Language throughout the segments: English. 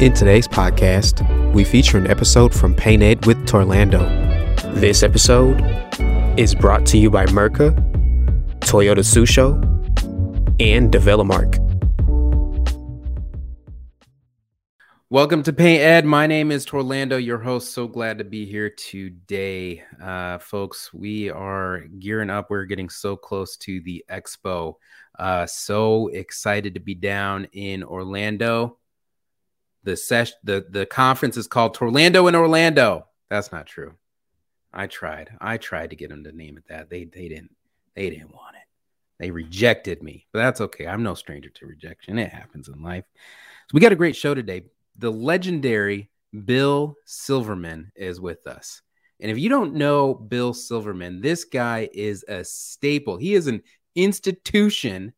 In today's podcast, we feature an episode from Paint Ed with Torlando. This episode is brought to you by Mirka, Toyota Tsusho, and Develomark. Welcome to Paint Ed. My name is Torlando, your host. So glad to be here today. Uh, folks, we are gearing up. We're getting so close to the expo. Uh, so excited to be down in Orlando the sesh the the conference is called Torlando in Orlando. That's not true. I tried. I tried to get them to name it that. They they didn't they didn't want it. They rejected me. But that's okay. I'm no stranger to rejection. It happens in life. So we got a great show today. The legendary Bill Silverman is with us. And if you don't know Bill Silverman, this guy is a staple. He is an institution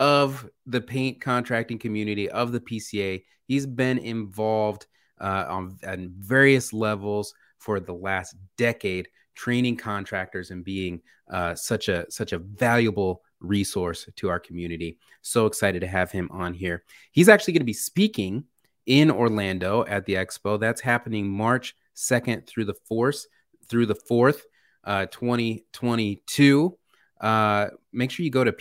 of the paint contracting community of the PCA. He's been involved uh, on, on various levels for the last decade, training contractors and being uh, such a such a valuable resource to our community. So excited to have him on here. He's actually going to be speaking in Orlando at the expo. That's happening March 2nd through the 4th through the 4th, uh, 2022. Uh, make sure you go to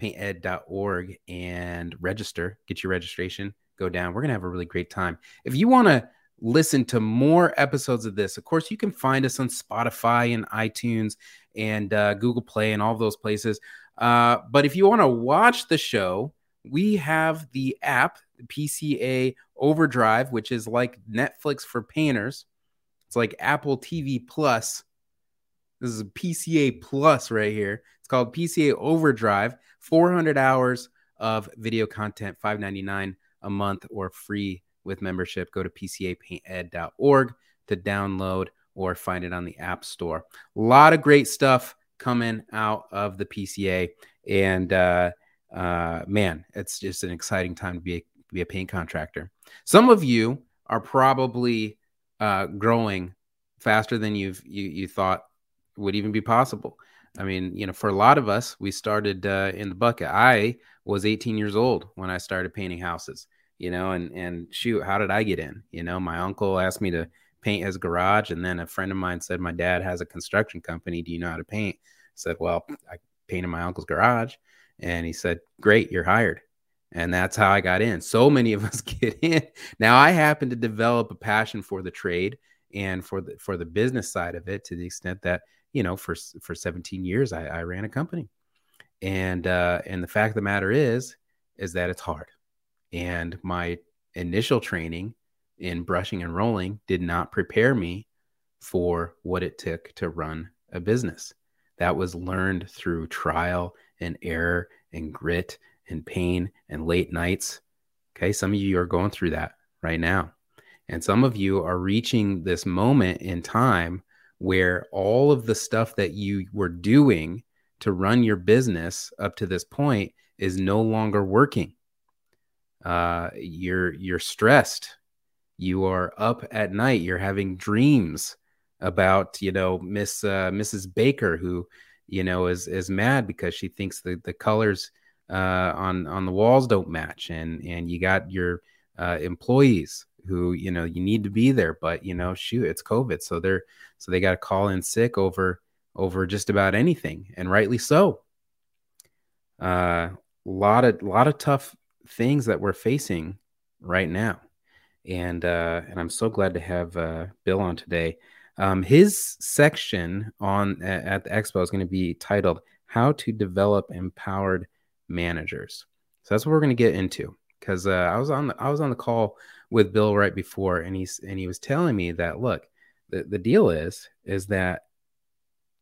pcapainted.org and register, get your registration go down. We're going to have a really great time. If you want to listen to more episodes of this, of course, you can find us on Spotify and iTunes and uh, Google Play and all those places. Uh, but if you want to watch the show, we have the app, PCA Overdrive, which is like Netflix for painters. It's like Apple TV Plus. This is a PCA Plus right here. It's called PCA Overdrive. 400 hours of video content, 599 a month or free with membership. Go to pcapainted.org to download or find it on the App Store. A lot of great stuff coming out of the PCA. And uh, uh, man, it's just an exciting time to be a, be a paint contractor. Some of you are probably uh, growing faster than you've you, you thought would even be possible. I mean, you know, for a lot of us, we started uh, in the bucket. I was 18 years old when I started painting houses you know, and and shoot, how did I get in? You know, my uncle asked me to paint his garage, and then a friend of mine said, My dad has a construction company. Do you know how to paint? I said, Well, I painted my uncle's garage. And he said, Great, you're hired. And that's how I got in. So many of us get in. Now I happen to develop a passion for the trade and for the for the business side of it to the extent that, you know, for for 17 years I, I ran a company. And uh, and the fact of the matter is, is that it's hard and my initial training in brushing and rolling did not prepare me for what it took to run a business. That was learned through trial and error and grit and pain and late nights. Okay. Some of you are going through that right now. And some of you are reaching this moment in time where all of the stuff that you were doing to run your business up to this point is no longer working. Uh, you're you're stressed. You are up at night. You're having dreams about you know miss uh, mrs baker who you know is is mad because she thinks the the colors uh, on on the walls don't match and and you got your uh, employees who you know you need to be there but you know shoot it's covid so they're so they got to call in sick over over just about anything and rightly so a uh, lot of lot of tough things that we're facing right now. And uh, and I'm so glad to have uh, Bill on today. Um, his section on at the expo is going to be titled "How to Develop Empowered Managers." So that's what we're going to get into. Because uh, I was on the I was on the call with Bill right before, and he's and he was telling me that look, the the deal is is that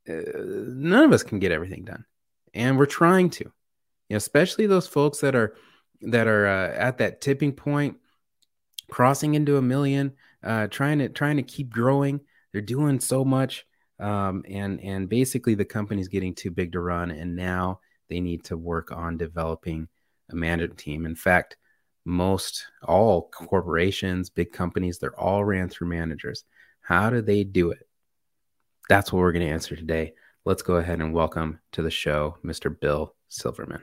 uh, none of us can get everything done, and we're trying to. You know, especially those folks that are that are uh, at that tipping point crossing into a million, uh, trying to trying to keep growing. They're doing so much, um, and and basically the company's getting too big to run, and now they need to work on developing a management team. In fact, most all corporations, big companies, they're all ran through managers. How do they do it? That's what we're going to answer today. Let's go ahead and welcome to the show, Mr. Bill Silverman.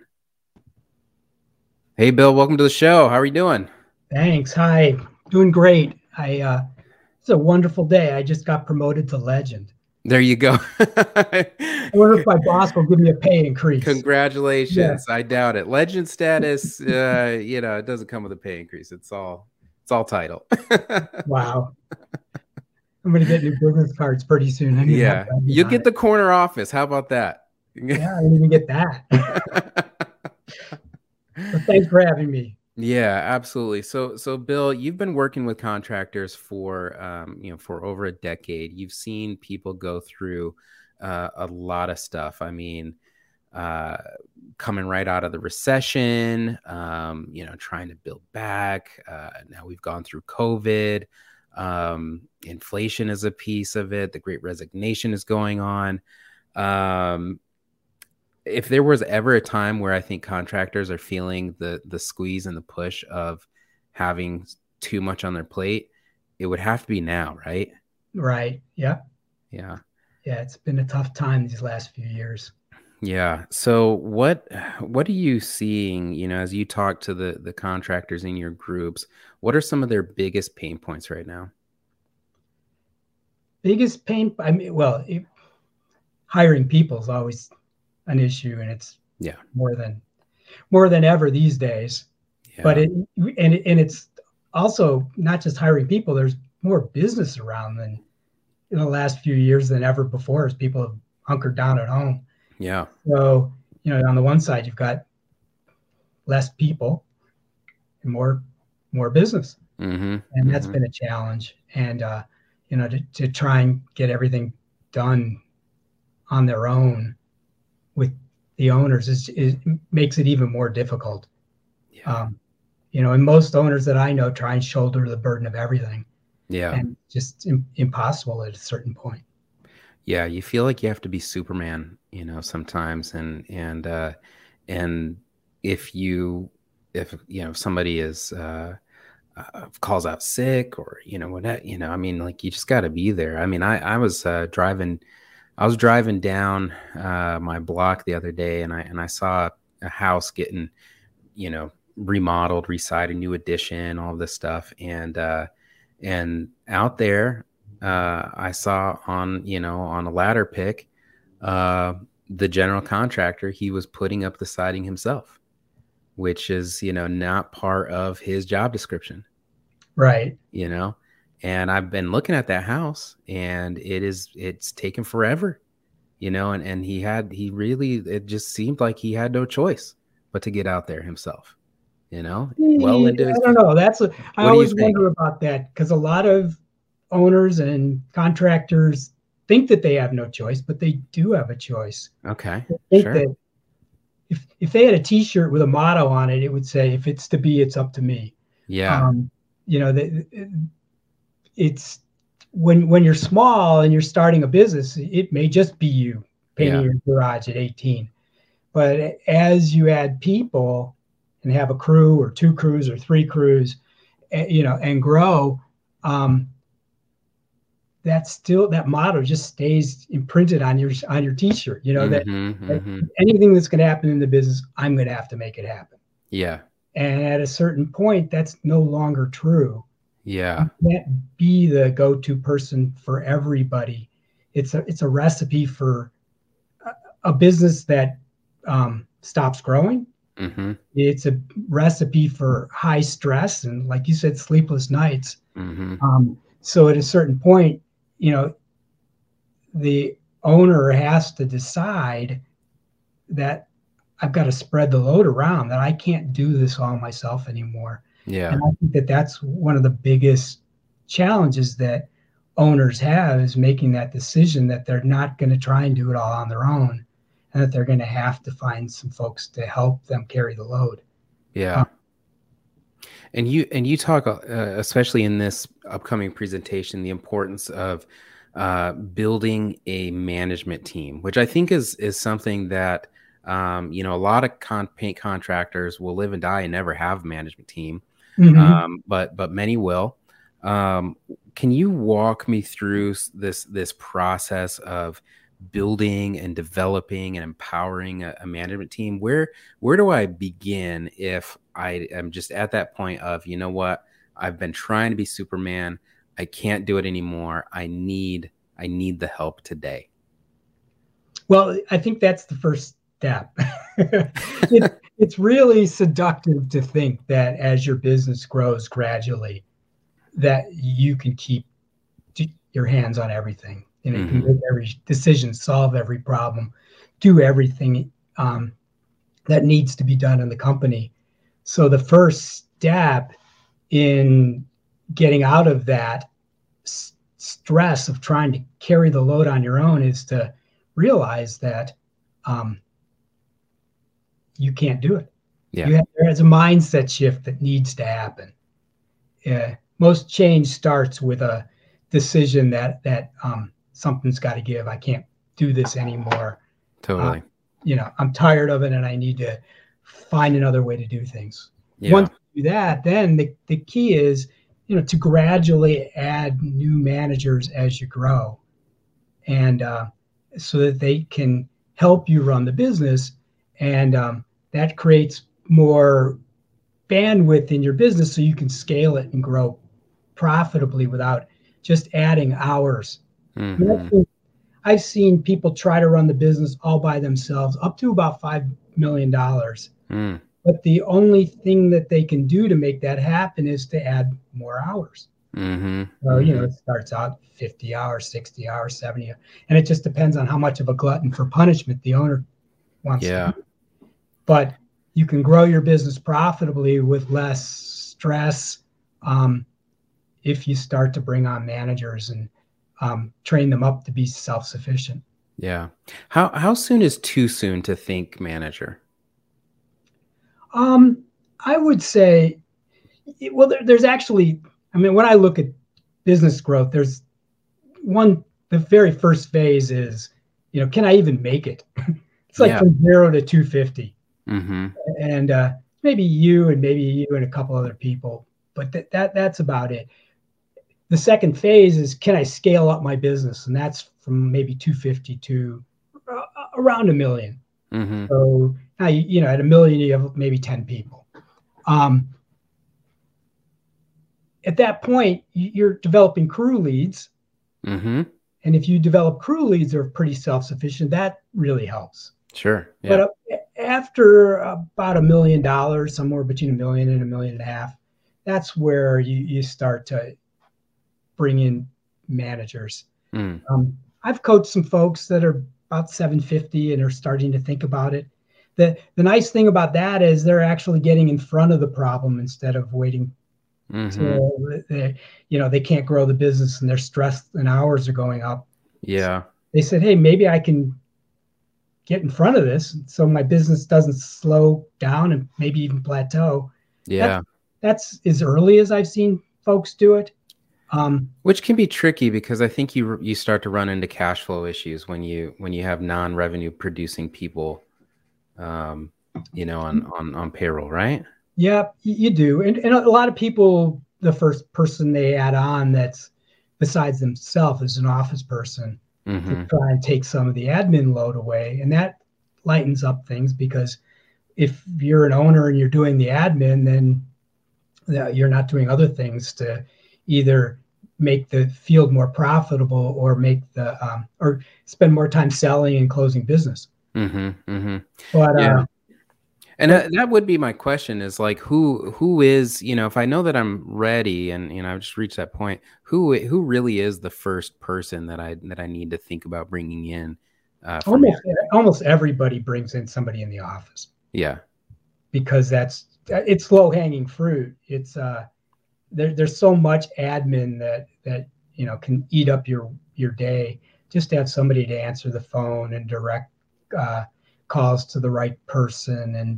Hey, Bill, welcome to the show. How are you doing? Thanks. Hi. Doing great. I uh, it's a wonderful day. I just got promoted to legend. There you go. I wonder if my boss will give me a pay increase. Congratulations. Yeah. I doubt it. Legend status, uh, you know, it doesn't come with a pay increase. It's all it's all title. wow. I'm gonna get new business cards pretty soon. yeah, you get the corner office. How about that? yeah, I didn't even get that. thanks for having me. Yeah, absolutely. So, so Bill, you've been working with contractors for, um, you know, for over a decade. You've seen people go through uh, a lot of stuff. I mean, uh, coming right out of the recession, um, you know, trying to build back. Uh, now we've gone through COVID. Um, inflation is a piece of it. The Great Resignation is going on. Um, if there was ever a time where I think contractors are feeling the the squeeze and the push of having too much on their plate, it would have to be now, right? Right. Yeah. Yeah. Yeah, it's been a tough time these last few years. Yeah. So what what are you seeing, you know, as you talk to the the contractors in your groups, what are some of their biggest pain points right now? Biggest pain I mean well, it, hiring people is always an issue and it's yeah more than more than ever these days yeah. but it and, and it's also not just hiring people there's more business around than in the last few years than ever before as people have hunkered down at home yeah so you know on the one side you've got less people and more more business mm-hmm. and that's mm-hmm. been a challenge and uh you know to, to try and get everything done on their own with the owners is, is makes it even more difficult. Yeah. Um, you know, and most owners that I know try and shoulder the burden of everything. Yeah. And just Im- impossible at a certain point. Yeah, you feel like you have to be Superman, you know, sometimes, and and uh, and if you if you know somebody is uh, uh, calls out sick or you know what you know, I mean, like you just got to be there. I mean, I I was uh, driving I was driving down uh, my block the other day, and I and I saw a house getting, you know, remodeled, resided, new addition, all this stuff, and uh, and out there, uh, I saw on you know on a ladder pick, uh, the general contractor he was putting up the siding himself, which is you know not part of his job description, right? You know, and I've been looking at that house and it is it's taken forever you know and and he had he really it just seemed like he had no choice but to get out there himself you know? Well into I don't know. That's a, I always wonder about that because a lot of owners and contractors think that they have no choice but they do have a choice. Okay they sure. that if if they had a t-shirt with a motto on it it would say if it's to be it's up to me. Yeah. Um, you know the, it's when when you're small and you're starting a business, it may just be you painting yeah. your garage at 18. But as you add people and have a crew or two crews or three crews, eh, you know, and grow, um, that still that motto just stays imprinted on your on your t-shirt. You know mm-hmm, that, mm-hmm. anything that's going to happen in the business, I'm going to have to make it happen. Yeah. And at a certain point, that's no longer true. Yeah. You can't be the go-to person for everybody. It's a it's a recipe for a, a business that um, stops growing. Mm-hmm. It's a recipe for high stress and, like you said, sleepless nights. Mm-hmm. Um, so at a certain point, you know, the owner has to decide that I've got to spread the load around. That I can't do this all myself anymore. Yeah. And I think that that's one of the biggest challenges that owners have is making that decision that they're not going to try and do it all on their own and that they're going to have to find some folks to help them carry the load. Yeah. And you and you talk, uh, especially in this upcoming presentation, the importance of uh, building a management team, which I think is is something that um, you know a lot of con- paint contractors will live and die and never have a management team, mm-hmm. um, but but many will. Um, can you walk me through this this process of building and developing and empowering a, a, management team? Where where do i begin if i am just at that point of you know what? I've been trying to be superman. I can't do it anymore. I need i need the help today. Well i think that's the first step. It, it's really seductive to think that as your business grows gradually that you can keep your hands on everything and mm-hmm. can make every decision, solve every problem, do everything um, that needs to be done in the company. So the first step in getting out of that s- stress of trying to carry the load on your own is to realize that um, you can't do it. Yeah. Have, there's a mindset shift that needs to happen. Uh, most change starts with a decision that that um, something's got to give. I can't do this anymore. Totally. Uh, you know, I'm tired of it, and I need to find another way to do things. Yeah. Once you do that, then the, the key is, you know, to gradually add new managers as you grow, and uh, so that they can help you run the business, and um, that creates more bandwidth in your business, so you can scale it and grow profitably without just adding hours. Mm-hmm. I've seen people try to run the business all by themselves up to about $5 million. Mm. But the only thing that they can do to make that happen is to add more hours. Mm-hmm. So, you know, mm-hmm. it starts out 50 hours, 60 hours, 70. And it just depends on how much of a glutton for punishment the owner wants yeah. to But you can grow your business profitably with less stress um, if you start to bring on managers and um, train them up to be self-sufficient. Yeah. How how soon is too soon to think manager? Um, I would say, well, there, there's actually, I mean, when I look at business growth, there's one. The very first phase is, you know, can I even make it? it's like yeah. from zero to 250, mm-hmm. and uh, maybe you and maybe you and a couple other people, but that that that's about it the second phase is can I scale up my business? And that's from maybe 250 to uh, around a 1000000 mm-hmm. So now, you, you know, at a million, you have maybe 10 people. Um, at that point, you're developing crew leads. Mm-hmm. And if you develop crew leads that are pretty self sufficient, that really helps. Sure. Yeah. But uh, after about a million dollars, somewhere between a million and a million and a half, that's where you, you start to bring in managers. Mm. Um, I've coached some folks that are about 750 and are starting to think about it. The, the nice thing about that is they're actually getting in front of the problem instead of waiting mm-hmm. they, you know, they can't grow the business and they're stressed and hours are going up. Yeah. They said, Hey, maybe I can get in front of this so my business doesn't slow down and maybe even plateau. Yeah. That's, that's as early as I've seen folks do it. Um, Which can be tricky because I think you you start to run into cash flow issues when you when you have non revenue producing people, um, you know, on on on payroll, right? Yeah, you do, and and a lot of people, the first person they add on that's besides themselves is an office person mm-hmm. to try and take some of the admin load away, and that lightens up things because if you're an owner and you're doing the admin, then you're not doing other things to either make the field more profitable or make the um, or spend more time selling and closing business. Mm-hmm, mm-hmm. But yeah. Uh, and that, that would be my question is like who who is you know if I know that I'm ready and you know I've just reached that point who who really is the first person that I that I need to think about bringing in. Uh, almost almost everybody brings in somebody in the office. Yeah, because that's it's low hanging fruit. It's uh there, there's so much admin that that you know can eat up your your day. Just to have somebody to answer the phone and direct uh, calls to the right person and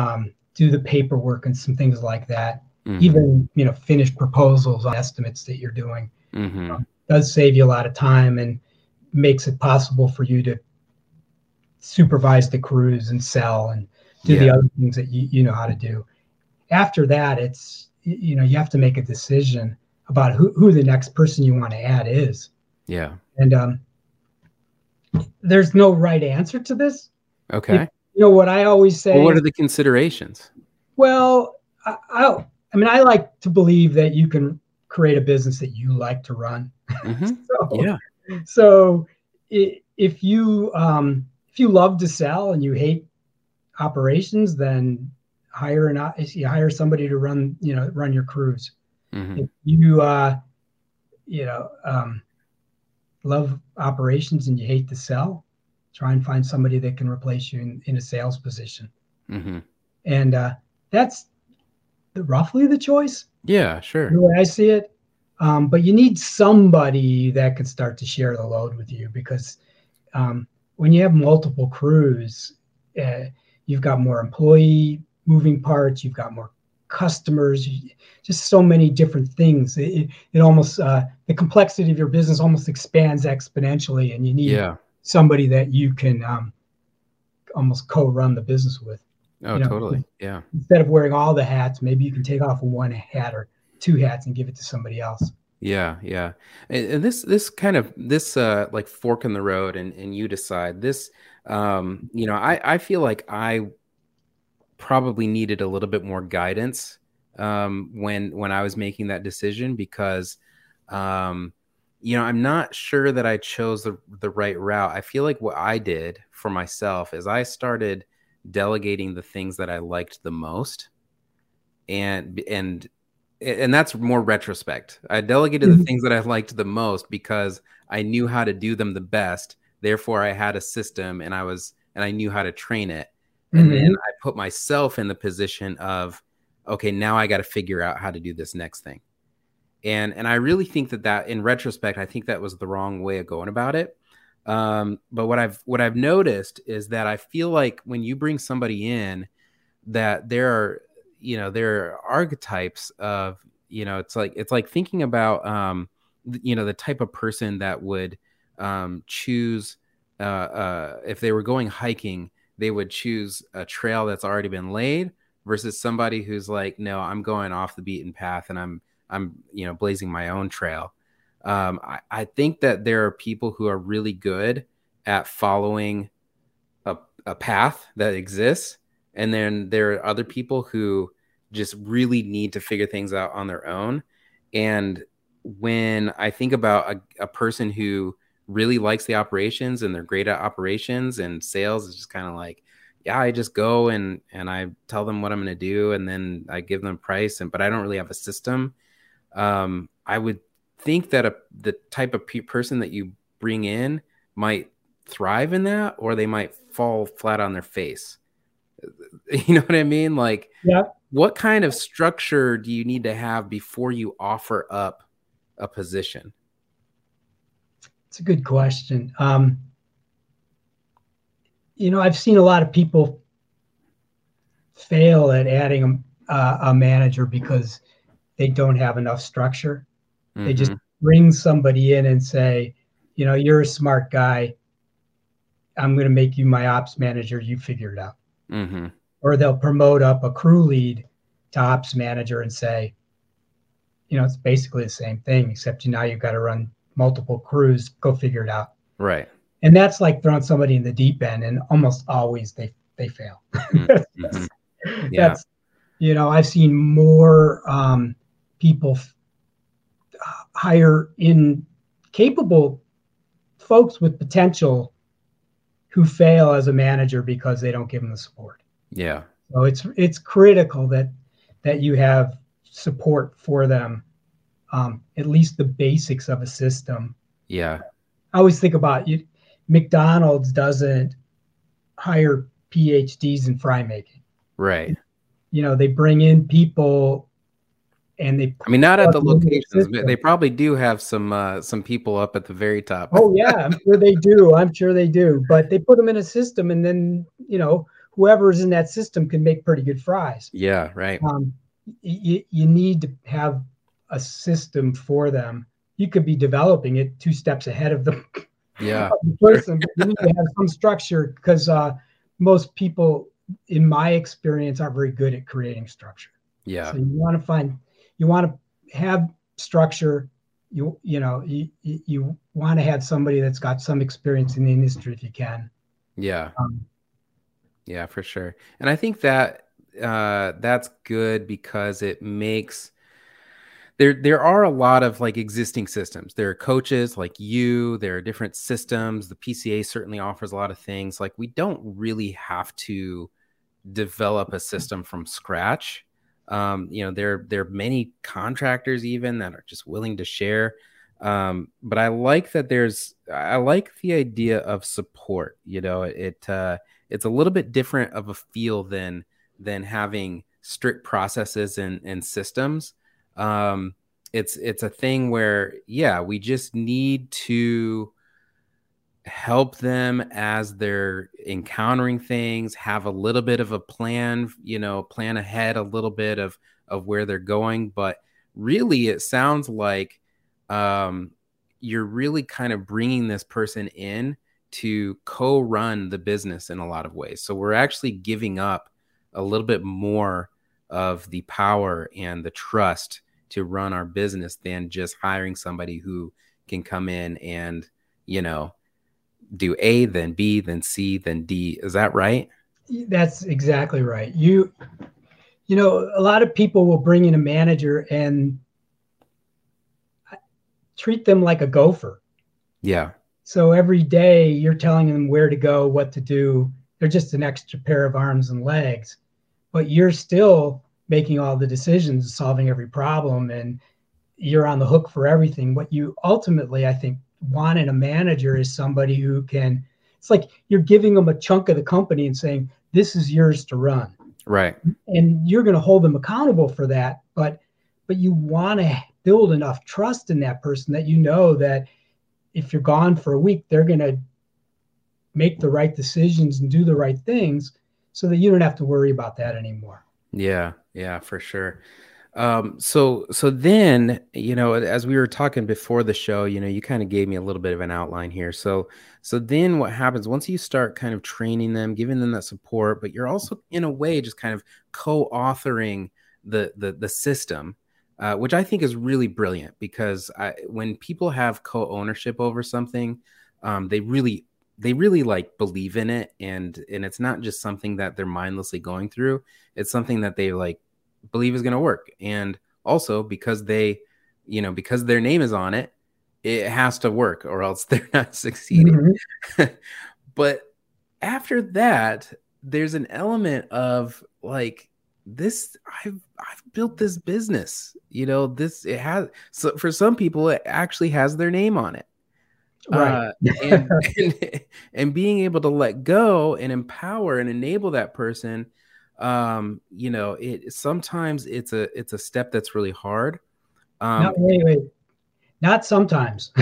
um, do the paperwork and some things like that. Mhm. even you know finish proposals on estimates that you're doing Mhm. does save you a lot of time and makes it possible for you to supervise the crews and sell and do the other things that you, you know how to do after that it's you know you have to make a decision about who, who the next person you want to add is Yeah. and um, there's no right answer to this Okay. you know what i always say Well, what are the considerations? Well, I, I, I mean, I like to believe that you can create a business that you like to run. Mhm. So, Yeah. So if you um, if you love to sell and you hate operations, then hire an you hire somebody to run you know run your crews. Mhm. If you uh, you know um, love operations and you hate to sell, try and find somebody that can replace you in, in a sales position Mhm. and uh, that's the, roughly the choice Yeah. Sure. the way I see it. Um, but you need somebody that can start to share the load with you because um, when you have multiple crews, uh, you've got more employee moving parts, you've got more customers, just so many different things. It, it, it almost uh, the complexity of your business almost expands exponentially, and you need Yeah. Somebody that you can um, almost co-run the business with Oh, you know, totally. Yeah. instead of wearing all the hats, maybe you can take off one hat or two hats and give it to somebody else. Yeah, yeah. And, and this this kind of this uh like fork in the road and and you decide this um you know, I I feel like I probably needed a little bit more guidance um when when I was making that decision because um you know, I'm not sure that I chose the the right route. I feel like what I did for myself is I started delegating the things that I liked the most and and and that's more retrospect. I delegated the Mhm. things that I liked the most because I knew how to do them the best. Therefore, I had a system and I was and I knew how to train it. And then I put myself in the position of, okay, now I got to figure out how to do this next thing. And and I really think that that in retrospect, I think that was the wrong way of going about it. Um, but what I've what I've noticed is that I feel like when you bring somebody in, that there are you know there are archetypes of you know it's like it's like thinking about um you know the type of person that would um choose uh uh if they were going hiking they would choose a trail that's already been laid versus somebody who's like no i'm going off the beaten path and i'm i'm you know blazing my own trail. Um i, I think that there are people who are really good at following a, a path that exists and then there are other people who just really need to figure things out on their own. And when i think about a, a person who really likes the operations and they're great at operations and sales is just kind of like yeah i just go and and i tell them what i'm going to do and then i give them price and but i don't really have a system um i would think that a the type of pe- person that you bring in might thrive in that or they might fall flat on their face you know what i mean like Yeah. what kind of structure do you need to have before you offer up a position It's a good question. Um, you know, I've seen a lot of people fail at adding a, uh, a manager because they don't have enough structure. They just Mhm. bring somebody in and say, you know, you're a smart guy. I'm going to make you my ops manager. You figure it out. Mhm. Or they'll promote up a crew lead to ops manager and say, you know, it's basically the same thing, except you now you've got to run multiple crews. Go figure it out. right And that's like throwing somebody in the deep end, and almost always they they fail. Mhm. Yeah. That's you know I've seen more um, people f- hire in capable folks with potential who fail as a manager because they don't give them the support. yeah So it's it's critical that that you have support for them, um, at least the basics of a system. yeah I always think about you. McDonald's doesn't hire PhDs in fry making. right You know, they bring in people, and they. i mean not at the locations but they probably do have some uh some people up at the very top Oh yeah, I'm sure they do. I'm sure they do. But they put them in a system, and then you know whoever's in that system can make pretty good fries. yeah right Um, you, you need to have a system for them. You could be developing it two steps ahead of the, yeah of the person, you need to have some structure because uh, most people, in my experience, aren't very good at creating structure. yeah So you want to find, you want to have structure. You you know you you, want to have somebody that's got some experience in the industry if you can. yeah Um, Yeah, for sure. And I think that uh, that's good because it makes there there are a lot of like existing systems. There are coaches like you. There are different systems. The PCA certainly offers a lot of things. Like we don't really have to develop a system from scratch. Um, you know, there there are many contractors even that are just willing to share. Um, but I like that there's I like the idea of support. You know, it uh, it's a little bit different of a feel than than having strict processes and, and systems. Um, it's it's a thing where yeah, we just need to help them as they're encountering things, have a little bit of a plan, you know, plan ahead a little bit of of where they're going. But really, it sounds like um, you're really kind of bringing this person in to co-run the business in a lot of ways. So we're actually giving up a little bit more of the power and the trust to run our business than just hiring somebody who can come in and, you know, do A, then B, then C, then D. Is that right? That's exactly right. You, you know, a lot of people will bring in a manager and uh, treat them like a gopher. Yeah. So every day you're telling them where to go, what to do. They're just an extra pair of arms and legs, but you're still making all the decisions, solving every problem, and you're on the hook for everything. What you ultimately, I think, want in a manager is somebody who can. It's like you're giving them a chunk of the company and saying, "This is yours to run." Right. and you're going to hold them accountable for that but but you want to build enough trust in that person that you know that if you're gone for a week they're going to make the right decisions and do the right things so that you don't have to worry about that anymore Yeah, yeah, for sure. Um, so so then, you know, as we were talking before the show, you know, you kind of gave me a little bit of an outline here. So so then what happens once you start kind of training them, giving them that support, but you're also in a way just kind of co-authoring the the the system, uh, which I think is really brilliant because I, when people have co-ownership over something, um, they really they really like believe in it and and it's not just something that they're mindlessly going through it's something that they like believe is going to work. And also because they you know because their name is on it it has to work or else they're not succeeding. But after that there's an element of like this i've i've built this business you know this it has so for some people it actually has their name on it. Right. Uh, and, and and being able to let go and empower and enable that person um you know it sometimes it's a it's a step that's really hard um no, wait, wait. not sometimes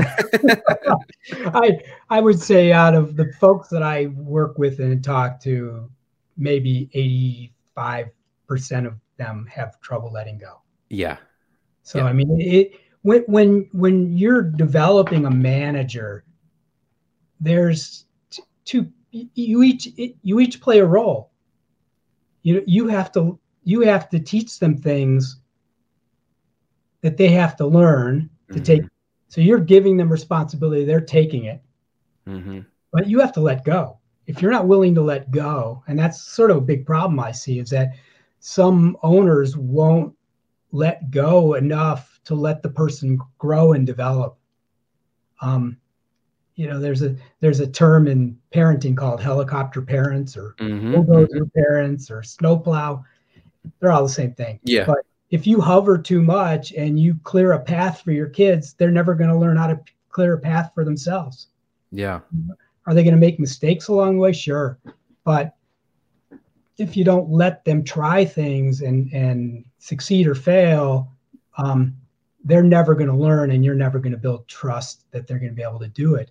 i i would say out of the folks that i work with and talk to maybe 85% of them have trouble letting go yeah So Yeah. I mean, it when when when you're developing a manager, there's two. You each you each play a role. You you have to you have to teach them things that they have to learn to take. So you're giving them responsibility. They're taking it, hmm but you have to let go. If you're not willing to let go, and that's sort of a big problem I see, is that some owners won't let go enough to let the person grow and develop. Um, you know, there's a there's a term in parenting called helicopter parents or hmm bulldozer parents or snowplow. They're all the same thing. yeah But if you hover too much and you clear a path for your kids, they're never going to learn how to clear a path for themselves. yeah Are they going to make mistakes along the way? Sure. But if you don't let them try things and, and succeed or fail, um, they're never going to learn and you're never going to build trust that they're going to be able to do it.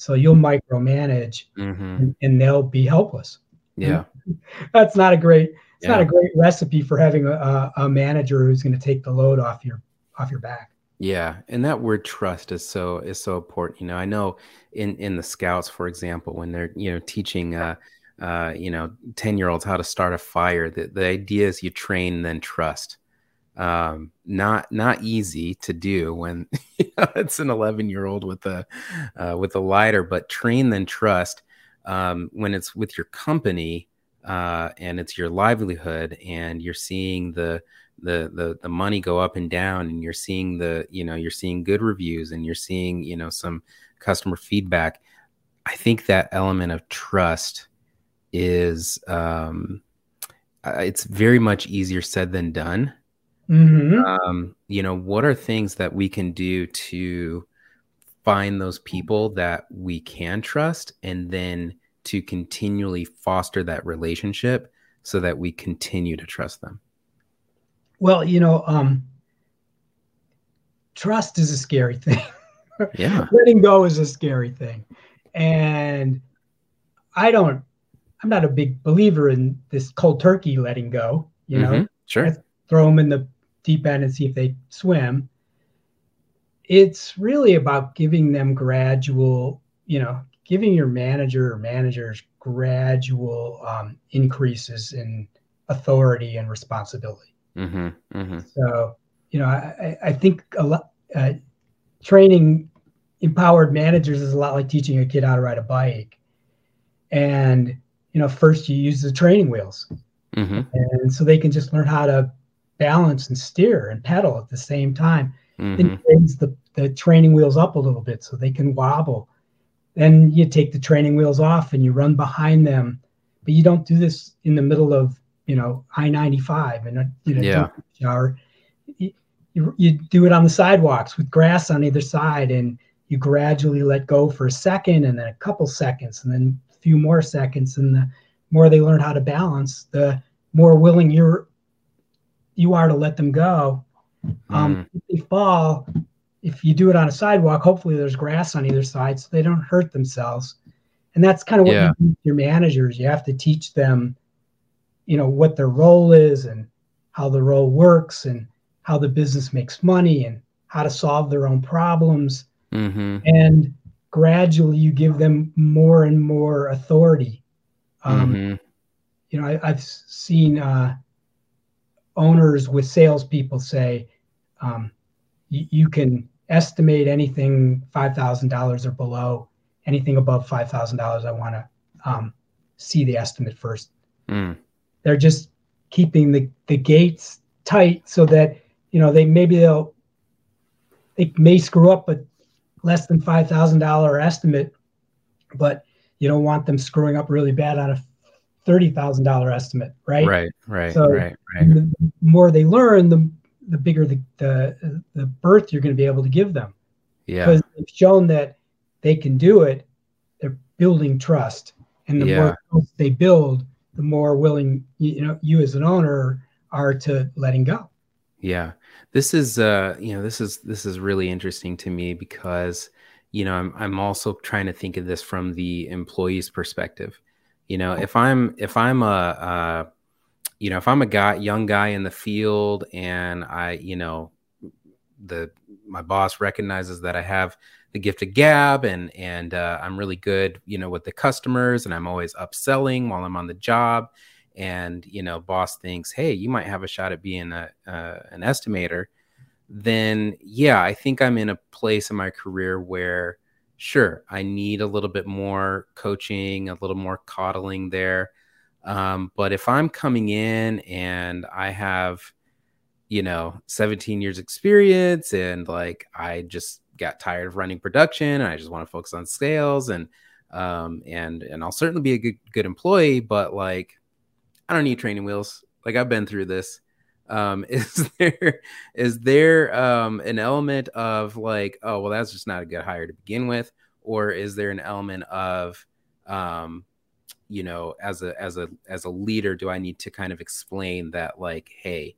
So you'll micromanage hmm and, and they'll be helpless. yeah That's not a great it's yeah. not a great recipe for having a, a manager who's going to take the load off your off your back. Yeah, and that word trust is so is so important. You know, I know in in the scouts, for example, when they're you know teaching uh, uh, you know ten year olds how to start a fire, the the idea is you train then trust. Um, not not easy to do when you know, it's an eleven year old with a uh, with a lighter, but train then trust. Um, when it's with your company uh, and it's your livelihood, and you're seeing the the the the money go up and down and you're seeing the you know you're seeing good reviews and you're seeing you know some customer feedback i think that element of trust is um it's very much easier said than done mm-hmm. um you know what are things that we can do to find those people that we can trust and then to continually foster that relationship so that we continue to trust them well, you know, um, trust is a scary thing. Yeah. Letting go is a scary thing. And I don't, I'm not a big believer in this cold turkey letting go, you know, mm-hmm. sure. throw them in the deep end and see if they swim. It's really about giving them gradual, you know, giving your manager or managers gradual um, increases in authority and responsibility. Mm-hmm, mm-hmm. So, you know, I, I think a lot uh, training empowered managers is a lot like teaching a kid how to ride a bike. And you know, first you use the training wheels, mm-hmm. and so they can just learn how to balance and steer and pedal at the same time. Then mm-hmm. raise the the training wheels up a little bit so they can wobble. Then you take the training wheels off and you run behind them, but you don't do this in the middle of you know I ninety five and you know yeah. shower. You, you do it on the sidewalks with grass on either side, and you gradually let go for a second, and then a couple seconds, and then a few more seconds, and the more they learn how to balance, the more willing you're you are to let them go. Um, mm. If they fall, if you do it on a sidewalk, hopefully there's grass on either side so they don't hurt themselves. And that's kind of what yeah. you your managers. You have to teach them you know what their role is and how the role works and how the business makes money and how to solve their own problems mm-hmm. and gradually you give them more and more authority um, mm-hmm. you know I, have seen uh, owners with salespeople say um, y- you can estimate anything $5000 or below anything above $5000 i want to um, see the estimate first. Mm they're just keeping the, the gates tight so that you know they maybe they'll they may screw up a less than five thousand dollar estimate, but you don't want them screwing up really bad on a thirty thousand dollar estimate, right? Right, right, so right, right. The more they learn, the the bigger the the, the berth you're going to be able to give them. Yeah, because they've shown that they can do it. They're building trust, and the yeah. more they build, the more willing you know you as an owner are to letting go yeah this is uh you know this is this is really interesting to me because you know i'm i'm also trying to think of this from the employee's perspective you know if i'm if i'm a you know if i'm a guy young guy in the field and i you know the my boss recognizes that i have the gift of gab and and uh, i'm really good you know with the customers and i'm always upselling while i'm on the job and you know boss thinks hey you might have a shot at being a, uh, an estimator then yeah i think i'm in a place in my career where sure i need a little bit more coaching a little more coddling there um, but if i'm coming in and i have you know 17 years experience and like i just got tired of running production and I just want to focus on sales and um and and I'll certainly be a good good employee, but like I don't need training wheels. Like I've been through this. Um, is there is there um an element of like, oh well that's just not a good hire to begin with, or is there an element of um you know as a as a as a leader do i need to kind of explain that like hey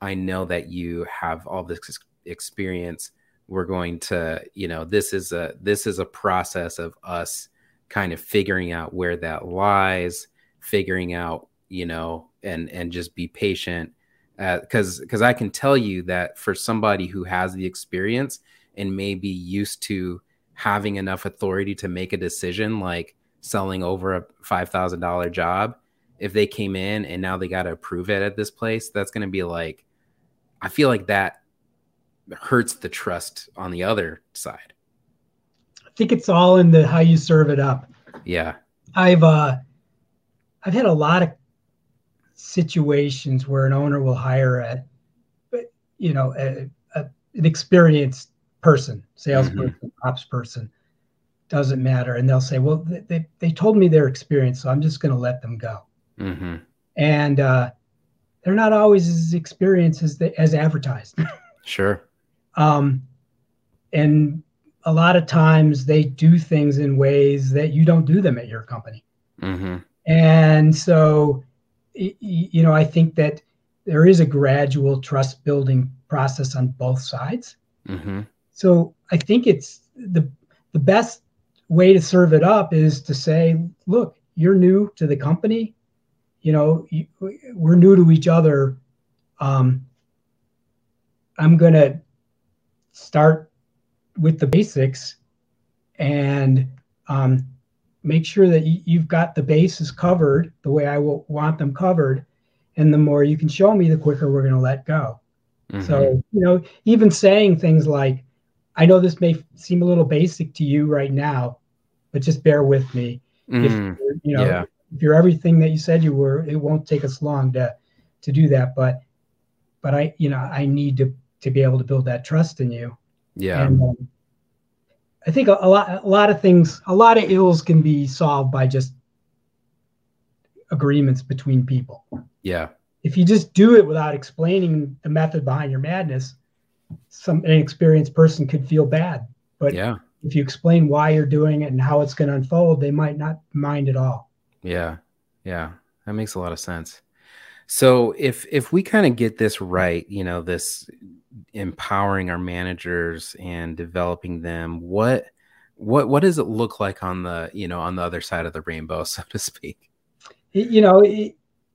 i know that you have all this experience. We're going to you know this is a this is a process of us kind of figuring out where that lies figuring out you know, and and just be patient because uh, because I can tell you that for somebody who has the experience and may be used to having enough authority to make a decision like selling over a five thousand dollar job, if they came in and now they got to approve it at this place, that's going to be like, I feel like that hurts the trust on the other side. I think it's all in the how you serve it up. Yeah, I've uh, I've had a lot of situations where an owner will hire a, you know, a, a an experienced person, salesperson, mm-hmm. ops person, doesn't matter, and they'll say, "Well, they they told me they're experienced, so I'm just going to let them go." Mm-hmm. And uh, they're not always as experienced as they, as advertised. sure. Um, and a lot of times they do things in ways that you don't do them at your company. Mm-hmm. And so you know, I think that there is a gradual trust building process on both sides. Mm-hmm. So I think it's the the best way to serve it up is to say, look, you're new to the company. You know, you, we're new to each other. Um, I'm going to start with the basics and um, make sure that you've got the bases covered the way I will want them covered. And the more you can show me, the quicker we're going to let go. Mm-hmm. So, you know, even saying things like, I know this may seem a little basic to you right now, but just bear with me. Mm, if you know, yeah. if you're everything that you said you were, it won't take us long to to do that. But but I, you know, I need to to be able to build that trust in you. Yeah. And, um, I think a, a, lot a lot of things a lot of ills can be solved by just agreements between people. Yeah. If you just do it without explaining the method behind your madness, some an experienced person could feel bad. But yeah. if you explain why you're doing it and how it's going to unfold, they might not mind at all. Yeah. Yeah. That makes a lot of sense. So if if we kind of get this right, you know, this empowering our managers and developing them, what what what does it look like on the you know on the other side of the rainbow, so to speak? You know,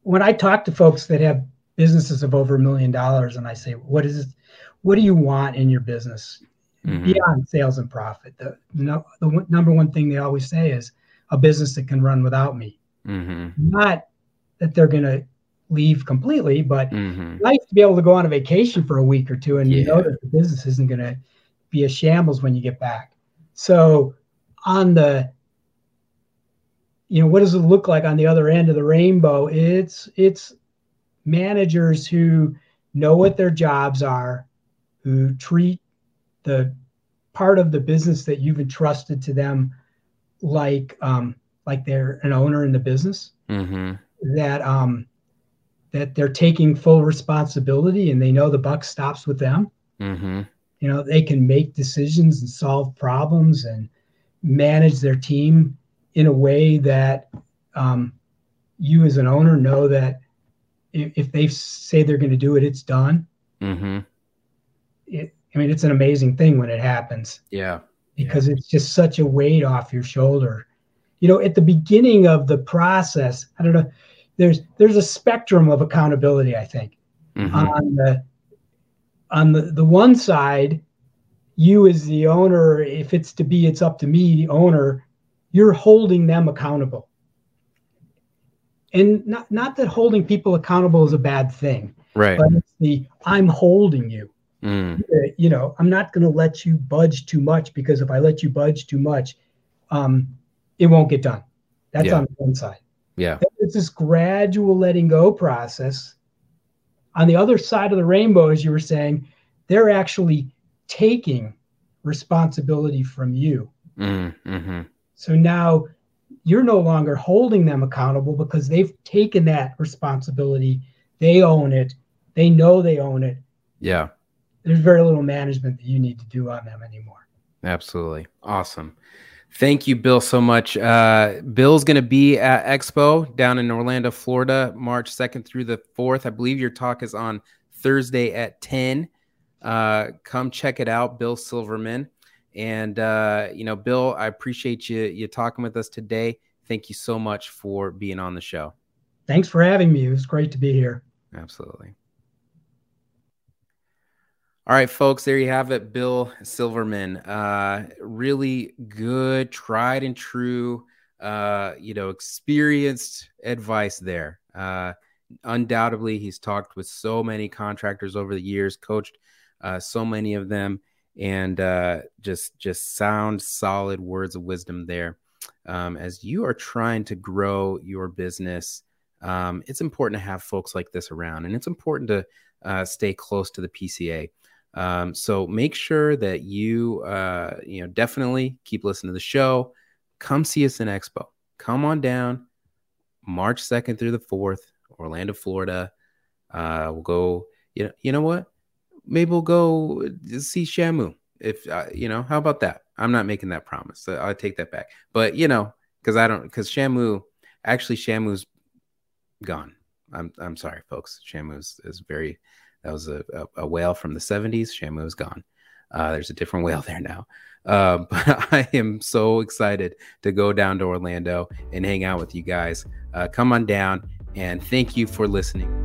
when I talk to folks that have businesses of over a million dollars, and I say, "What is it? What do you want in your business mm-hmm. beyond sales and profit?" The no, the number one thing they always say is a business that can run without me. Mm-hmm. Not that they're going to leave completely, but mm-hmm. nice to be able to go on a vacation for a week or two and yeah. you know that the business isn't going to be a shambles when you get back. So on the you know what does it look like on the other end of the rainbow? It's it's managers who know what their jobs are, who treat the part of the business that you've entrusted to them like um, like they're an owner in the business. Mm-hmm. That um, that they're taking full responsibility and they know the buck stops with them. Mm-hmm. You know, they can make decisions and solve problems and manage their team in a way that um, you, as an owner, know that if, if they say they're going to do it, it's done. Mm-hmm. It, I mean, it's an amazing thing when it happens. Yeah. Because yeah. it's just such a weight off your shoulder. You know, at the beginning of the process, I don't know there's there's a spectrum of accountability i think mm-hmm. on the on the, the one side you as the owner if it's to be it's up to me the owner you're holding them accountable and not not that holding people accountable is a bad thing right but it's the i'm holding you mm. you know i'm not going to let you budge too much because if i let you budge too much um, it won't get done that's yeah. on one side yeah. It's this gradual letting go process. On the other side of the rainbow, as you were saying, they're actually taking responsibility from you. Mm-hmm. So now you're no longer holding them accountable because they've taken that responsibility. They own it. They know they own it. Yeah. There's very little management that you need to do on them anymore. Absolutely. Awesome. Thank you, Bill, so much. Uh, Bill's going to be at Expo down in Orlando, Florida, March 2nd through the 4th. I believe your talk is on Thursday at 10. Uh, come check it out, Bill Silverman. And, uh, you know, Bill, I appreciate you, you talking with us today. Thank you so much for being on the show. thanks for having me. It was great to be here. Absolutely. All right, folks, there you have it. Bill Silverman. Uh, really good, tried and true, uh, you know, experienced advice there. Uh, undoubtedly, he's talked with so many contractors over the years, coached uh, so many of them, and uh, just just sound, solid words of wisdom there. Um, as you are trying to grow your business, um, it's important to have folks like this around, and it's important to uh, stay close to the PCA. Um, so make sure that you, uh, you know, definitely keep listening to the show. Come see us in Expo. Come on down, March second through the fourth, Orlando, Florida. Uh, we'll go. You know, you know what? Maybe we'll go see Shamu. If uh, you know, how about that? I'm not making that promise. So I'll take that back. But you know, because I don't, because Shamu, actually, Shamu's gone. I'm I'm sorry, folks. Shamu is, is very that was a, a, a whale from the 70s. Shamu is gone. Uh, there's a different whale there now. Uh, but I am so excited to go down to Orlando and hang out with you guys. Uh, come on down and thank you for listening.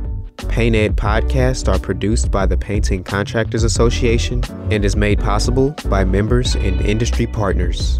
Paint Ed podcasts are produced by the Painting Contractors Association and is made possible by members and industry partners.